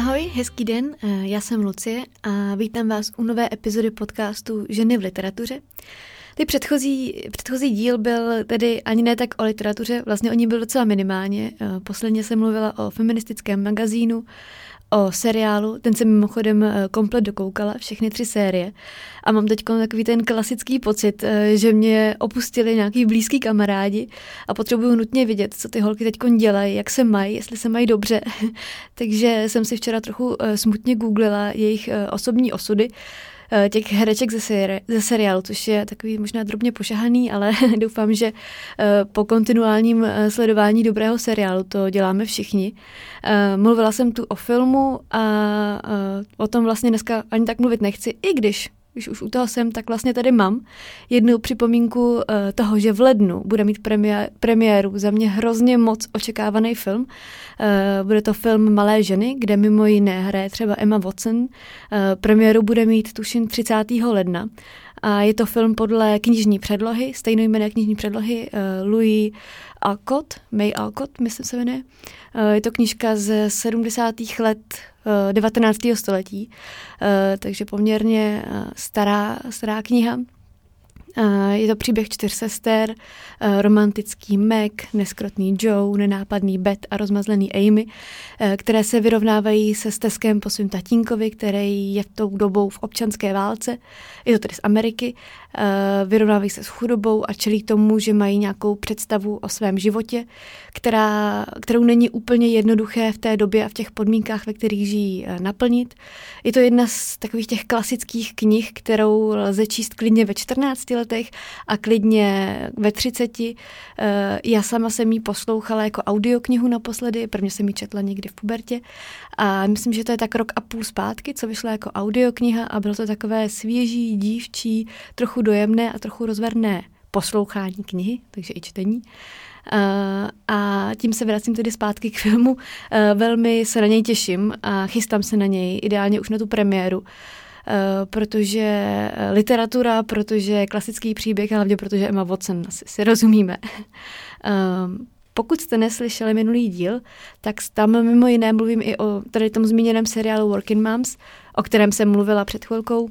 Ahoj, hezký den, eh, já jsem Lucie a vítám vás u nové epizody podcastu Ženy v literatuře. Ty předchozí, předchozí díl byl tedy ani ne tak o literatuře, vlastně o ní byl docela minimálně. Eh, posledně jsem mluvila o feministickém magazínu, o seriálu, ten jsem mimochodem eh, komplet dokoukala, všechny tři série. A mám teď takový ten klasický pocit, eh, že mě opustili nějaký blízký kamarádi a potřebuju nutně vidět, co ty holky teď dělají, jak se mají, jestli se mají dobře. Takže jsem si včera trochu eh, smutně googlila jejich osobní osudy těch hereček ze, seri- ze seriálu, což je takový možná drobně pošahaný, ale doufám, že eh, po kontinuálním eh, sledování dobrého seriálu to děláme všichni. Mluvila jsem tu o filmu a o tom vlastně dneska ani tak mluvit nechci, i když když už u toho jsem, tak vlastně tady mám jednu připomínku uh, toho, že v lednu bude mít premiér, premiéru za mě hrozně moc očekávaný film. Uh, bude to film Malé ženy, kde mimo jiné hraje třeba Emma Watson. Uh, premiéru bude mít tuším 30. ledna. A je to film podle knižní předlohy, stejnojmené knižní předlohy uh, Louis Alcott, May Alcott, myslím se jmenuje. Uh, je to knižka z 70. let 19. století, takže poměrně stará, stará kniha. Je to příběh čtyř sester, romantický Meg, neskrotný Joe, nenápadný Beth a rozmazlený Amy, které se vyrovnávají se stezkem po svým tatínkovi, který je v tou dobou v občanské válce, je to tedy z Ameriky, vyrovnávají se s chudobou a čelí tomu, že mají nějakou představu o svém životě, která, kterou není úplně jednoduché v té době a v těch podmínkách, ve kterých žijí, naplnit. Je to jedna z takových těch klasických knih, kterou lze číst klidně ve 14 letech a klidně ve 30. Eh, já sama jsem ji poslouchala jako audioknihu naposledy, prvně jsem ji četla někdy v pubertě a myslím, že to je tak rok a půl zpátky, co vyšla jako audiokniha a bylo to takové svěží, dívčí, trochu dojemné a trochu rozverné poslouchání knihy, takže i čtení. Uh, a tím se vracím tedy zpátky k filmu. Uh, velmi se na něj těším a chystám se na něj, ideálně už na tu premiéru. Eh, protože eh, literatura, protože klasický příběh hlavně protože Emma Watson, asi si rozumíme. Ehm, pokud jste neslyšeli minulý díl, tak tam mimo jiné mluvím i o tady tom zmíněném seriálu Working Moms, o kterém jsem mluvila před chvilkou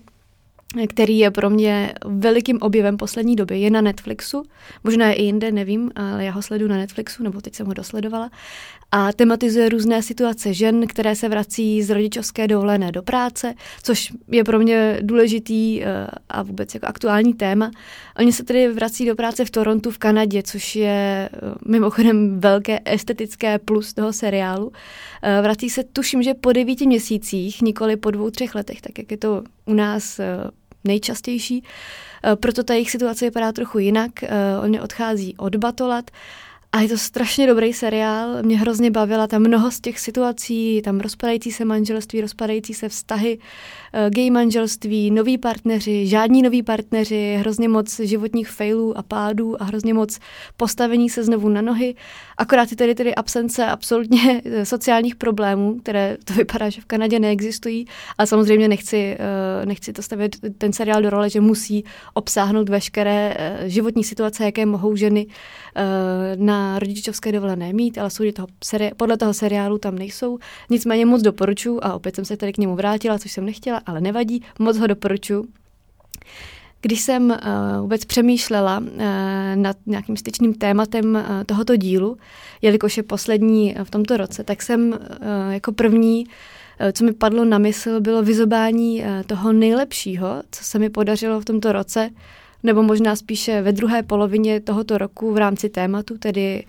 který je pro mě velikým objevem poslední doby. Je na Netflixu, možná je i jinde, nevím, ale já ho sleduju na Netflixu, nebo teď jsem ho dosledovala. A tematizuje různé situace žen, které se vrací z rodičovské dovolené do práce, což je pro mě důležitý eh, a vůbec jako aktuální téma. Oni se tedy vrací do práce v Torontu v Kanadě, což je eh, mimochodem velké estetické plus toho seriálu. Eh, vrací se, tuším, že po devíti měsících, nikoli po dvou, třech letech, tak jak je to u nás nejčastější. Proto ta jejich situace vypadá trochu jinak. Oni odchází od Batolat a je to strašně dobrý seriál, mě hrozně bavila tam mnoho z těch situací, tam rozpadající se manželství, rozpadající se vztahy, eh, gay manželství, noví partneři, žádní noví partneři, hrozně moc životních failů a pádů a hrozně moc postavení se znovu na nohy. Akorát je tady tedy absence absolutně eh, sociálních problémů, které to vypadá, že v Kanadě neexistují, ale samozřejmě nechci, eh, nechci to stavět ten seriál do role, že musí obsáhnout veškeré životní situace, jaké mohou ženy na rodičovské dovolené mít, ale jsou toho seri- podle toho seriálu tam nejsou. Nicméně moc doporučuji a opět jsem se tady k němu vrátila, což jsem nechtěla, ale nevadí, moc ho doporučuji. Když jsem uh, vůbec přemýšlela uh, nad nějakým styčným tématem uh, tohoto dílu, jelikož je poslední v tomto roce, tak jsem uh, jako první co mi padlo na mysl, bylo vyzobání toho nejlepšího, co se mi podařilo v tomto roce nebo možná spíše ve druhé polovině tohoto roku v rámci tématu, tedy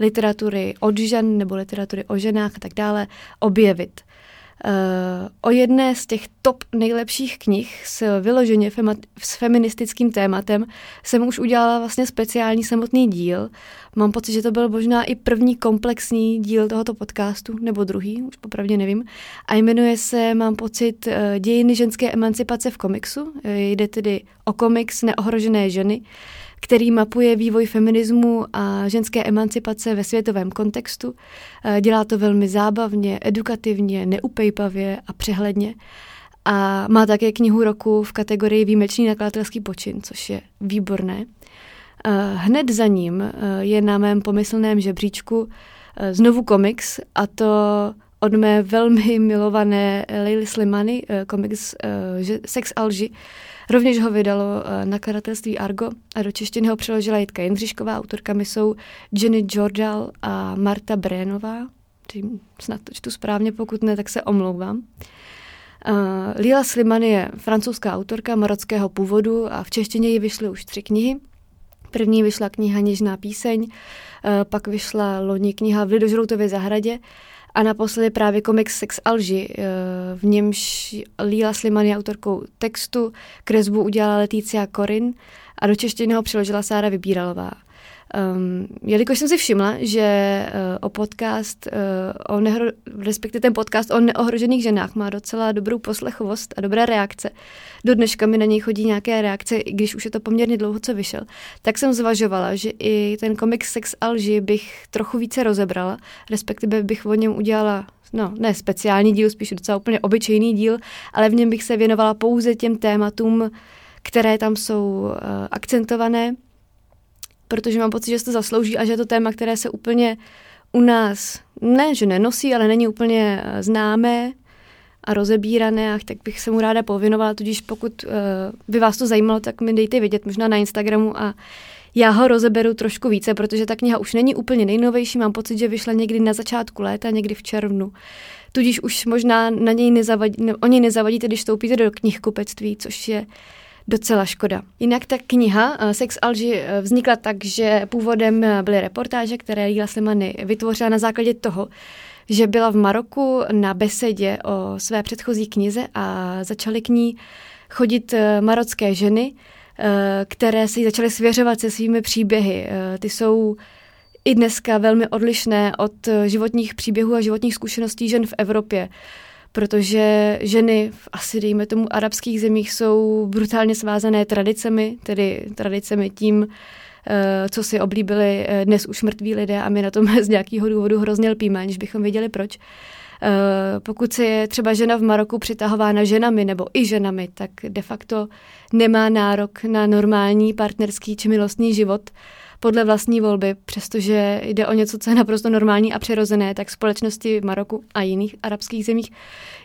literatury od žen nebo literatury o ženách a tak dále, objevit. Uh, o jedné z těch top nejlepších knih s vyloženě fema- s feministickým tématem jsem už udělala vlastně speciální samotný díl. Mám pocit, že to byl možná i první komplexní díl tohoto podcastu, nebo druhý, už popravdě nevím. A jmenuje se, mám pocit, uh, Dějiny ženské emancipace v komiksu. Uh, jde tedy o komiks Neohrožené ženy. Uh, který mapuje vývoj feminismu a ženské emancipace ve světovém kontextu. Eh, dělá to velmi zábavně, edukativně, neupejpavě a přehledně. A má také knihu roku v kategorii výjimečný nakladatelský počin, což je výborné. Eh, hned za ním eh, je na mém pomyslném žebříčku znovu komiks a to od mé velmi milované Leily Slimany, komiks Sex Alži. Rovněž ho vydalo nakladatelství Argo a do češtiny ho přeložila Jitka Jindřišková. Autorkami jsou Jenny Jordal a Marta Brénová. Snad to čtu správně, pokud ne, tak se omlouvám. Uh, Lila Sliman je francouzská autorka marockého původu a v češtině ji vyšly už tři knihy. První vyšla kniha Něžná píseň, uh, pak vyšla loni kniha V Lidožroutově zahradě a naposledy právě komiks Sex Alži, uh, v němž Lila Sliman je autorkou textu, kresbu udělala Letícia Korin a do češtiny ho přeložila Sára Vybíralová. Um, jelikož jsem si všimla, že uh, o podcast, uh, o nehro, respektive ten podcast o neohrožených ženách má docela dobrou poslechovost a dobré reakce. Do dneška mi na něj chodí nějaké reakce, i když už je to poměrně dlouho, co vyšel. Tak jsem zvažovala, že i ten komik Sex Alži bych trochu více rozebrala, respektive bych o něm udělala no, ne speciální díl, spíš docela úplně obyčejný díl, ale v něm bych se věnovala pouze těm tématům, které tam jsou uh, akcentované protože mám pocit, že se to zaslouží a že je to téma, které se úplně u nás, ne, že nenosí, ale není úplně eh, známé a rozebírané, a tak bych se mu ráda povinovala, tudíž pokud uh, by vás to zajímalo, tak mi dejte vědět možná na Instagramu a já ho rozeberu trošku více, protože ta kniha už není úplně nejnovější, mám pocit, že vyšla někdy na začátku léta, někdy v červnu. Tudíž už možná na něj nezavadí, ne, o něj nezavadíte, když vstoupíte do knihkupectví, což je docela škoda. Jinak ta kniha eh, Sex Alži eh, vznikla tak, že původem eh, byly reportáže, které Lila Slimany vytvořila na základě toho, že byla v Maroku na besedě o své předchozí knize a začaly k ní chodit marocké ženy, které si začaly svěřovat se svými příběhy. Ty jsou i dneska velmi odlišné od životních příběhů a životních zkušeností žen v Evropě protože ženy v asi, dejme tomu, arabských zemích jsou brutálně svázané tradicemi, tedy tradicemi tím, eh, co si oblíbili eh, dnes už mrtví lidé a my na tom z nějakého důvodu hrozně lpíme, aniž bychom věděli proč. Eh, pokud se je třeba žena v Maroku přitahována ženami nebo i ženami, tak de facto nemá nárok na normální partnerský či milostný život, podle vlastní volby, přestože jde o něco, co je naprosto normální a přirozené, tak společnosti v Maroku a jiných arabských zemích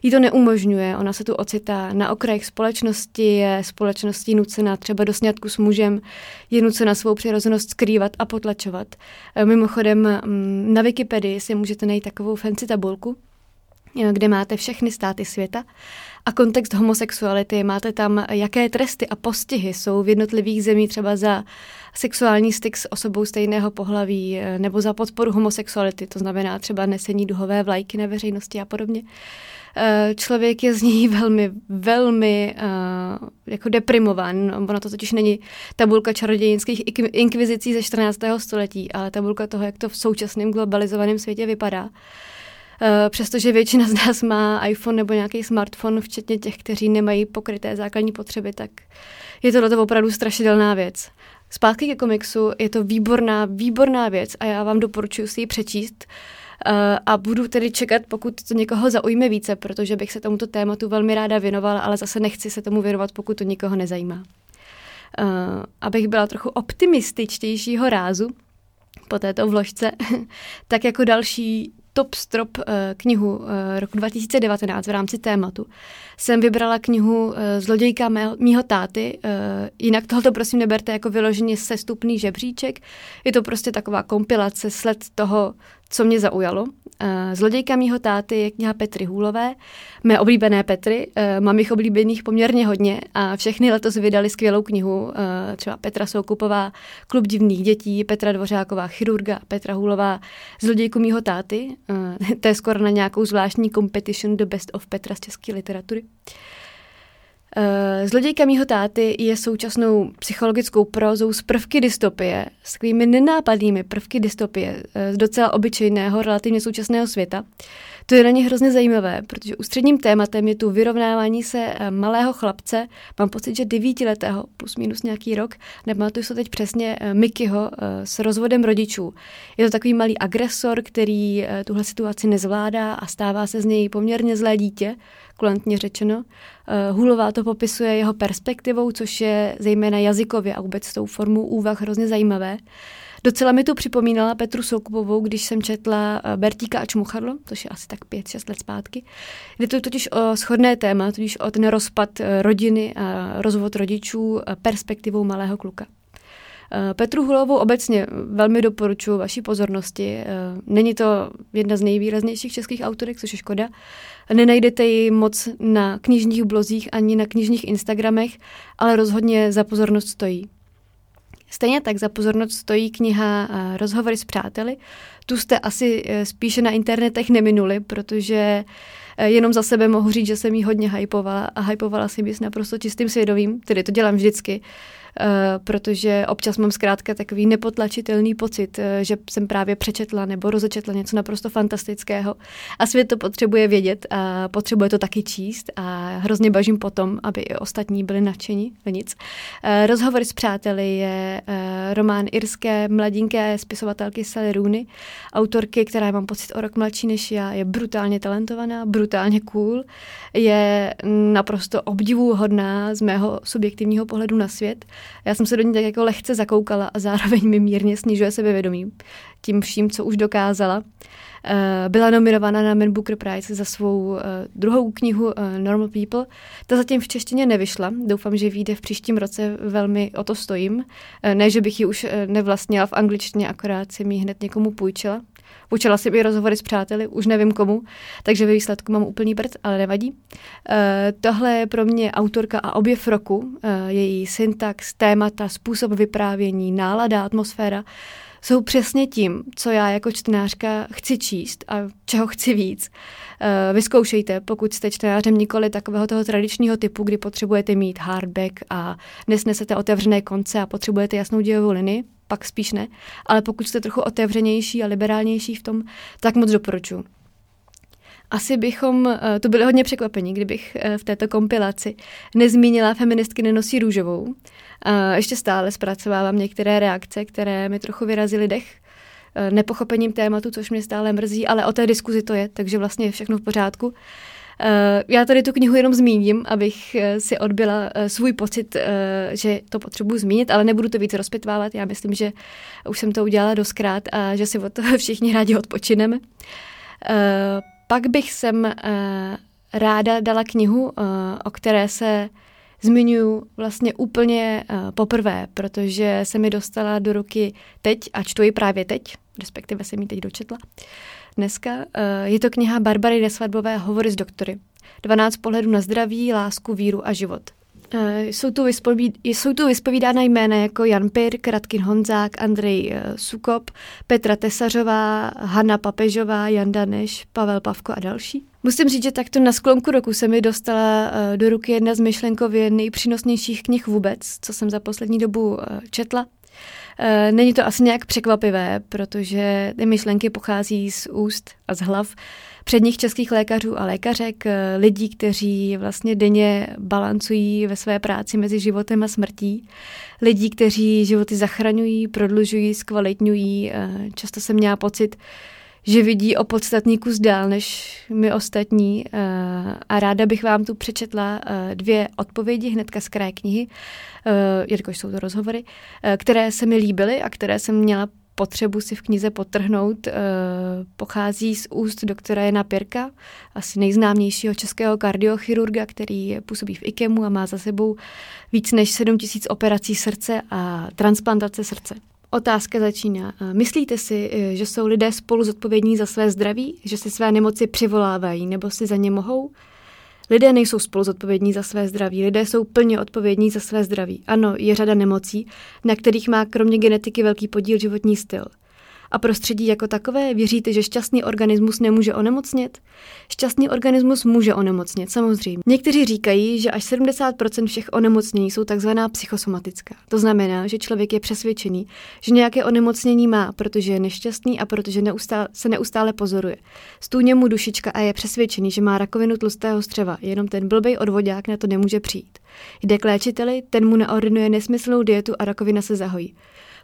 jí to neumožňuje. Ona se tu ocitá na okrajích společnosti, je společností nucena třeba do sňatku s mužem, je nucena svou přirozenost skrývat a potlačovat. E, mimochodem, na Wikipedii si můžete najít takovou fancy tabulku, e, kde máte všechny státy světa a kontext homosexuality. Máte tam, jaké tresty a postihy jsou v jednotlivých zemích třeba za sexuální styk s osobou stejného pohlaví eh, nebo za podporu homosexuality, to znamená třeba nesení duhové vlajky na veřejnosti a podobně. Eh, člověk je z ní velmi, velmi uh, jako deprimován. Ono to totiž není tabulka čarodějinských inkvizicí ze 14. století, ale tabulka toho, jak to v současném globalizovaném světě vypadá. Eh, přestože většina z nás má iPhone nebo nějaký smartphone, včetně těch, kteří nemají pokryté základní potřeby, tak je to opravdu strašidelná věc. Zpátky ke komiksu, je to výborná, výborná věc a já vám doporučuji si ji přečíst. Uh, a budu tedy čekat, pokud to někoho zaujme více, protože bych se tomuto tématu velmi ráda věnovala, ale zase nechci se tomu věnovat, pokud to nikoho nezajímá. Uh, abych byla trochu optimističtějšího rázu po této vložce, tak jako další top strop uh, knihu uh, roku 2019 v rámci tématu jsem vybrala knihu uh, Zlodějka mého, mýho táty. Jinak tohoto prosím neberte jako vyloženě sestupný žebříček. Je to prostě taková kompilace, sled toho, co mě zaujalo. Uh, Zlodějka mýho táty je kniha Petry Hůlové, mé oblíbené Petry. Uh, mám jich oblíbených poměrně hodně a všechny letos vydali skvělou knihu. Uh, třeba Petra Soukupová, Klub divných dětí, Petra Dvořáková, Chirurga, Petra Hůlová, Zlodějku mýho táty. To je skoro na nějakou zvláštní competition do Best of Petra z české literatury. Zlodějka mýho táty je současnou psychologickou prozou z prvky dystopie, s takovými nenápadnými prvky dystopie z docela obyčejného, relativně současného světa. To je na ně hrozně zajímavé, protože ústředním tématem je tu vyrovnávání se eh, malého chlapce, mám pocit, že devítiletého, plus minus nějaký rok, nepamatuju se teď přesně, eh, Mikyho eh, s rozvodem rodičů. Je to takový malý agresor, který tuhle situaci nezvládá a stává se z něj poměrně zlé dítě, kulantně řečeno. Hulová to popisuje jeho perspektivou, což je zejména jazykově a vůbec tou formou úvah hrozně zajímavé. Docela mi to připomínala Petru Soukupovou, když jsem četla eh, Bertíka a Čmuchadlo, což je asi tak pět, šest let zpátky, kde to totiž o shodné téma, totiž o ten rozpad eh, rodiny a rozvod rodičů perspektivou malého kluka. Petru Hulovou obecně velmi doporučuji vaší pozornosti. Není to jedna z nejvýraznějších českých autorek, což je škoda. Nenajdete ji moc na knižních blozích ani na knižních Instagramech, ale rozhodně za pozornost stojí. Stejně tak za pozornost stojí kniha Rozhovory s přáteli. Tu jste asi spíše na internetech neminuli, protože jenom za sebe mohu říct, že jsem ji hodně hypovala a hypovala si ji s naprosto čistým svědomím, tedy to dělám vždycky. Eh, protože občas mám zkrátka takový nepotlačitelný pocit, eh, že jsem právě přečetla nebo rozečetla něco naprosto fantastického a svět to potřebuje vědět a potřebuje to taky číst a hrozně bažím potom, aby i ostatní byli nadšení, nic. Eh, rozhovor s přáteli je román irské mladinké spisovatelky Sally Rooney, autorky, která mám pocit o rok mladší než já, je brutálně talentovaná, brutálně cool, je naprosto obdivuhodná z mého subjektivního pohledu na svět. Já jsem se do ní tak jako lehce zakoukala a zároveň mi mírně snižuje sebevědomí tím vším, co už dokázala. Eh, byla nominovaná na Man Booker Prize za svou eh, druhou knihu eh, Normal People. Ta zatím v češtině nevyšla. Doufám, že vyjde v příštím roce. Velmi o to stojím. Ne, že bych ji už nevlastnila v angličtině, akorát si mi hned někomu půjčila. Půjčila si i rozhovory s přáteli, už nevím komu, takže ve výsledku mám úplný prd, ale nevadí. Uh, tohle je pro mě autorka a objev roku, uh, její syntax, témata, způsob vyprávění, nálada, atmosféra jsou přesně tím, co já jako čtenářka chci číst a čeho chci víc. Uh, vyzkoušejte, pokud jste čtenářem nikoli takového toho tradičního typu, kdy potřebujete mít hardback a nesnesete otevřené konce a potřebujete jasnou dějovou linii, pak spíš ne. Ale pokud jste trochu otevřenější a liberálnější v tom, tak moc doporučuji. Asi bychom, eh, to byli hodně překvapení, kdybych eh, v této kompilaci nezmínila feministky nenosí růžovou. Ještě stále zpracovávám některé reakce, které mi trochu vyrazily dech, eh, nepochopením tématu, což mě stále mrzí, ale o té diskuzi to je, takže vlastně je všechno v pořádku. Eh, já tady tu knihu jenom zmíním, abych eh, si odbyla svůj pocit, že to potřebuji zmínit, ale nebudu to víc rozpitvávat. Já myslím, že už jsem to udělala doskrát a že si od toho všichni rádi odpočineme. Pak bych sem ráda dala knihu, o které se zmiňuji vlastně úplně poprvé, protože se mi dostala do ruky teď a čtu ji právě teď, respektive jsem ji teď dočetla. Dneska eh, je to kniha Barbary Nesvadbové Hovory s doktory. 12 pohledů na zdraví, lásku, víru a život. Eh, jsou tu, vyspovíd, jsou tu vyspovídána jména jako Jan Pir, Kratkin Honzák, Andrej eh, Sukop, Petra Tesařová, Hanna Papežová, Jan Daneš, Pavel Pavko a další. Musím říct, že takto na sklonku roku se mi dostala do ruky jedna z myšlenkově nejpřínosnějších knih vůbec, co jsem za poslední dobu četla. Eh, není to asi nějak překvapivé, protože ty myšlenky pochází z úst a z hlav předních českých lékařů a lékařek, eh, lidí, kteří vlastně denně balancují ve své práci mezi životem a smrtí, lidí, kteří životy zachraňují, prodlužují, zkvalitňují. Eh, často jsem měla pocit, že vidí o podstatný kus dál než my ostatní eh, a ráda bych vám tu přečetla eh, dvě odpovědi hnedka z kraje knihy, eh, jelikož jsou to rozhovory, které se mi líbily a které jsem měla potřebu si v knize potrhnout, pochází z úst doktora Jana Pirka, asi nejznámějšího českého kardiochirurga, který působí v IKEMu a má za sebou víc než 7 tisíc operací srdce a transplantace srdce. Otázka začíná. Myslíte si, eh, že jsou lidé spolu zodpovědní za své zdraví, že si své nemoci přivolávají nebo si za ně mohou? Lidé nejsou spolu zodpovědní za své zdraví, lidé jsou plně odpovědní za své zdraví. Ano, je řada nemocí, na kterých má kromě genetiky velký podíl životní styl a prostředí jako takové? Věříte, že šťastný organismus nemůže onemocnit? Šťastný organismus může onemocnit, samozřejmě. Někteří říkají, že až 70% všech onemocnění jsou takzvaná psychosomatická. To znamená, že člověk je přesvědčený, že nějaké onemocnění má, protože je nešťastný a protože neustále, se neustále pozoruje. Stůně mu dušička a je přesvědčený, že má rakovinu tlustého střeva, jenom ten blbej odvodák na to nemůže přijít. Jde k léčiteli, ten mu naordinuje nesmyslnou dietu a rakovina se zahojí.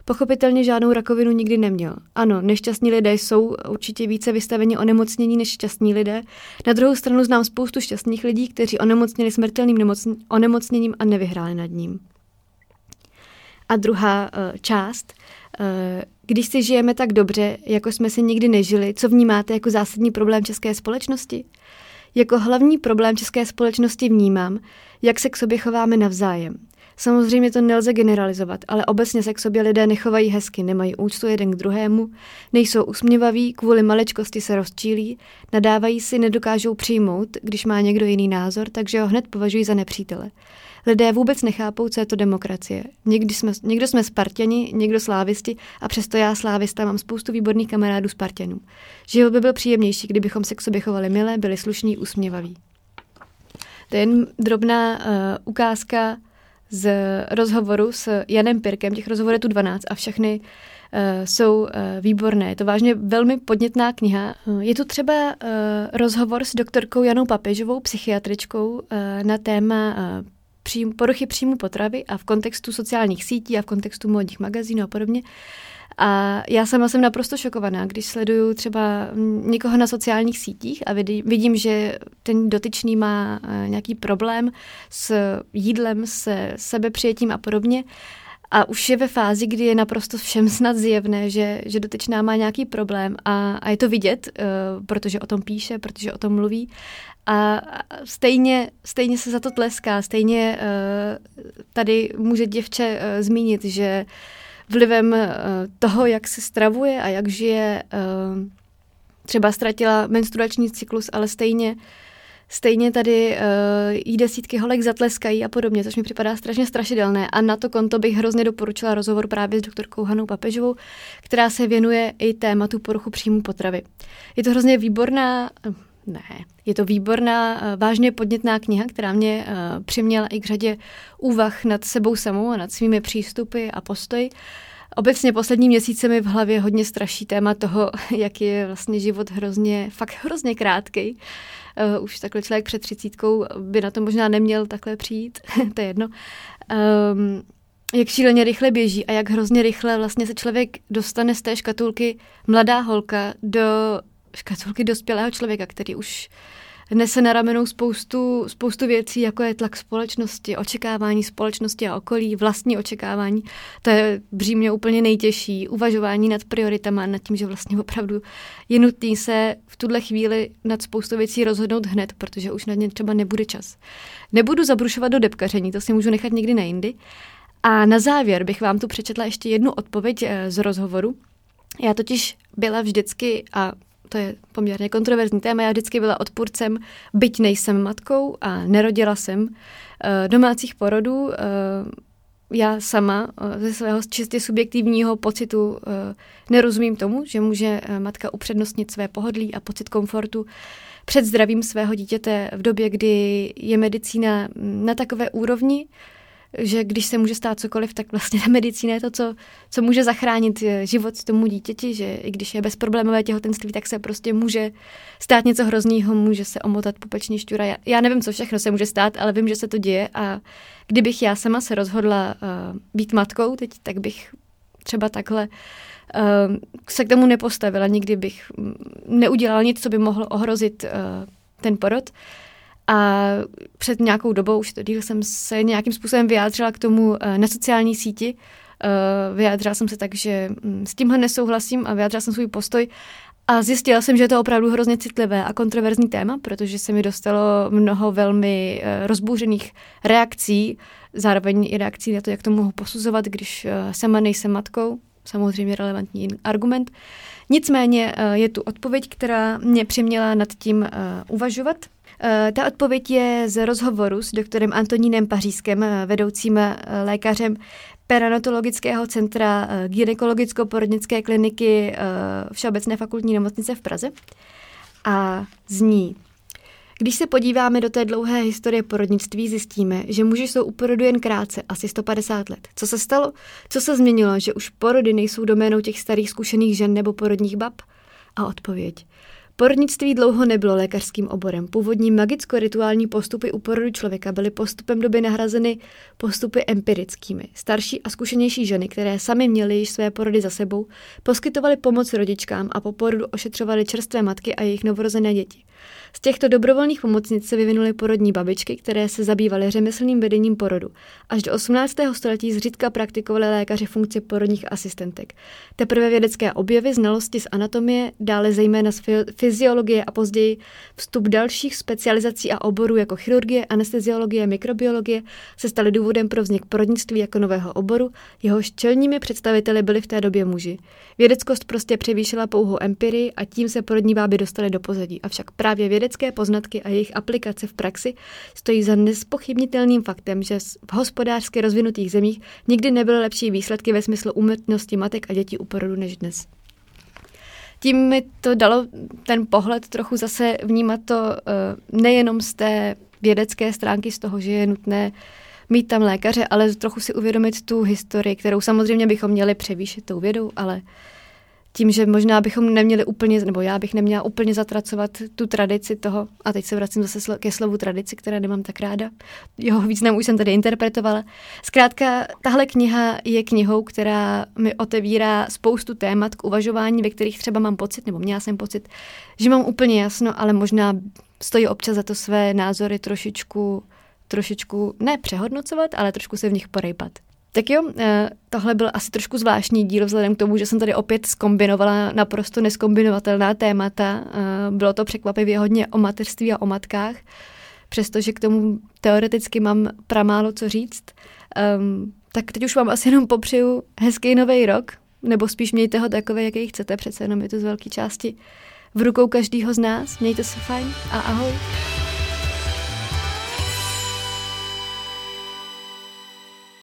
Pochopitelně žádnou rakovinu nikdy neměl. Ano, nešťastní lidé jsou určitě více vystaveni onemocnění než šťastní lidé. Na druhou stranu znám spoustu šťastných lidí, kteří onemocněli smrtelným onemocněním a nevyhráli nad ním. A druhá uh, část, uh, když si žijeme tak dobře, jako jsme si nikdy nežili, co vnímáte jako zásadní problém české společnosti? Jako hlavní problém české společnosti vnímám, jak se k sobě chováme navzájem. Samozřejmě to nelze generalizovat, ale obecně se k sobě lidé nechovají hezky, nemají úctu jeden k druhému, nejsou usměvaví, kvůli maličkosti se rozčílí, nadávají si, nedokážou přijmout, když má někdo jiný názor, takže ho hned považují za nepřítele. Lidé vůbec nechápou, co je to demokracie. Někdy jsme, někdo jsme Spartěni, někdo slávisti a přesto já slávista mám spoustu výborných kamarádů Spartěnů. Život by byl příjemnější, kdybychom se k sobě chovali milé, byli slušní, usměvaví. To je jen drobná uh, ukázka z rozhovoru s Janem Pirkem. Těch rozhovorů je tu 12 a všechny uh, jsou uh, výborné. Je to vážně velmi podnětná kniha. Uh, je tu třeba uh, rozhovor s doktorkou Janou Papežovou, psychiatričkou, uh, na téma uh, poruchy příjmu potravy a v kontextu sociálních sítí a v kontextu modních magazínů a podobně. A já sama jsem naprosto šokovaná, když sleduju třeba někoho na sociálních sítích a vidím, že ten dotyčný má eh, nějaký problém s jídlem, se sebepřijetím a podobně. A už je ve fázi, kdy je naprosto všem snad zjevné, že, že dotyčná má nějaký problém a, a je to vidět, uh, protože o tom píše, protože o tom mluví. A stejně, stejně se za to tleská, stejně uh, tady může děvče uh, zmínit, že vlivem uh, toho, jak se stravuje a jak žije, uh, třeba ztratila menstruační cyklus, ale stejně Stejně tady uh, jí desítky holek zatleskají a podobně, což mi připadá strašně strašidelné. A na to konto bych hrozně doporučila rozhovor právě s doktorkou Hanou Papežovou, která se věnuje i tématu poruchu příjmu potravy. Je to hrozně výborná, ne, je to výborná, eh, vážně podnětná kniha, která mě uh, přiměla i k řadě úvah nad sebou samou a nad svými přístupy a postoji. Obecně poslední měsíce mi v hlavě hodně straší téma toho, jak je vlastně život hrozně, fakt hrozně krátký. Uh, už takhle člověk před třicítkou by na to možná neměl takhle přijít, to je jedno. Um, jak šíleně rychle běží a jak hrozně rychle vlastně se člověk dostane z té škatulky mladá holka do škatulky dospělého člověka, který už nese na ramenou spoustu, spoustu věcí, jako je tlak společnosti, očekávání společnosti a okolí, vlastní očekávání. To je břímě úplně nejtěžší. Uvažování nad prioritama, nad tím, že vlastně opravdu je nutný se v tuhle chvíli nad spoustu věcí rozhodnout hned, protože už na ně třeba nebude čas. Nebudu zabrušovat do depkaření, to si můžu nechat někdy na jindy. A na závěr bych vám tu přečetla ještě jednu odpověď eh, z rozhovoru. Já totiž byla vždycky, a to je poměrně kontroverzní téma. Já vždycky byla odpůrcem, byť nejsem matkou a nerodila jsem eh, domácích porodů. Eh, já sama eh, ze svého čistě subjektivního pocitu nerozumím tomu, že může matka upřednostnit své pohodlí a pocit komfortu před zdravím svého dítěte v době, kdy je medicína na takové úrovni, že když se může stát cokoliv, tak vlastně ta medicína je to, co, co může zachránit eh, život tomu dítěti, že i když je bezproblémové těhotenství, tak se prostě může stát něco hroznýho, může se omotat pupeční šťůra. Já, já nevím, co všechno se může stát, ale vím, že se to děje a kdybych já sama se rozhodla uh, být matkou teď, tak bych třeba takhle uh, se k tomu nepostavila. Nikdy bych mm, neudělala nic, co by mohlo ohrozit uh, ten porod. A před nějakou dobou, už to díl, jsem se nějakým způsobem vyjádřila k tomu eh, na sociální síti. Eh, vyjádřila jsem se tak, že mm, s tímhle nesouhlasím a vyjádřila jsem svůj postoj. A zjistila jsem, že je to opravdu hrozně citlivé a kontroverzní téma, protože se mi dostalo mnoho velmi eh, rozbouřených reakcí, zároveň i reakcí na to, jak to mohu posuzovat, když sama nejsem matkou. Samozřejmě relevantní argument. Nicméně je tu odpověď, která mě přiměla nad tím uvažovat – ta odpověď je z rozhovoru s doktorem Antonínem Pařískem, eh, vedoucím eh, lékařem Peranatologického centra gynekologicko-porodnické kliniky Všeobecné fakultní nemocnice v Praze. A zní, když se podíváme do té dlouhé historie porodnictví, zjistíme, že muži jsou u porodu jen krátce, asi 150 let. Co se stalo? Co se změnilo, že už porody nejsou doménou těch starých zkušených žen nebo porodních bab? A odpověď. Porodnictví dlouho nebylo lékařským oborem. Původní magicko-rituální postupy u porodu člověka byly postupem doby nahrazeny postupy empirickými. Starší a zkušenější ženy, které sami měly již své porody za sebou, poskytovaly pomoc rodičkám a po porodu ošetřovaly čerstvé matky a jejich novorozené děti. Z těchto dobrovolných pomocnic se vyvinuly porodní babičky, které se zabývaly řemeslným vedením porodu. Až do 18. století zřídka praktikovali lékaři funkci porodních asistentek. Teprve vědecké objevy, znalosti z anatomie, dále zejména z fyziologie a později vstup dalších specializací a oborů jako chirurgie, anesteziologie, mikrobiologie se staly důvodem pro vznik porodnictví jako nového oboru, jehož čelními představiteli byli v té době muži. Vědeckost prostě převýšila pouhou empirii a tím se porodní báby dostaly do pozadí. Avšak právě vědecké poznatky a jejich aplikace v praxi stojí za nespochybnitelným faktem, že v hospodářsky rozvinutých zemích nikdy nebyly lepší výsledky ve smyslu úmrtnosti matek a dětí u porodu než dnes. Tím mi to dalo ten pohled trochu zase vnímat to eh, nejenom z té vědecké stránky, z toho, že je nutné mít tam lékaře, ale trochu si uvědomit tu historii, kterou samozřejmě bychom měli převýšit tou vědou, ale tím, že možná bychom neměli úplně, nebo já bych neměla úplně zatracovat tu tradici toho, a teď se vracím zase ke slovu tradici, které nemám tak ráda. Jeho význam už jsem tady interpretovala. Zkrátka, tahle kniha je knihou, která mi otevírá spoustu témat k uvažování, ve kterých třeba mám pocit, nebo měla jsem pocit, že mám úplně jasno, ale možná stojí občas za to své názory trošičku, trošičku ne přehodnocovat, ale trošku se v nich porejpat. Tak jo, eh, tohle byl asi trošku zvláštní díl vzhledem k tomu, že jsem tady opět skombinovala naprosto neskombinovatelná témata. Eh, bylo to překvapivě hodně o mateřství a o matkách, přestože k tomu teoreticky mám pramálo co říct. Um, tak teď už vám asi jenom popřeju hezký nový rok, nebo spíš mějte ho takový, jaký chcete, přece jenom je to z velké části v rukou každého z nás. Mějte se fajn a ahoj.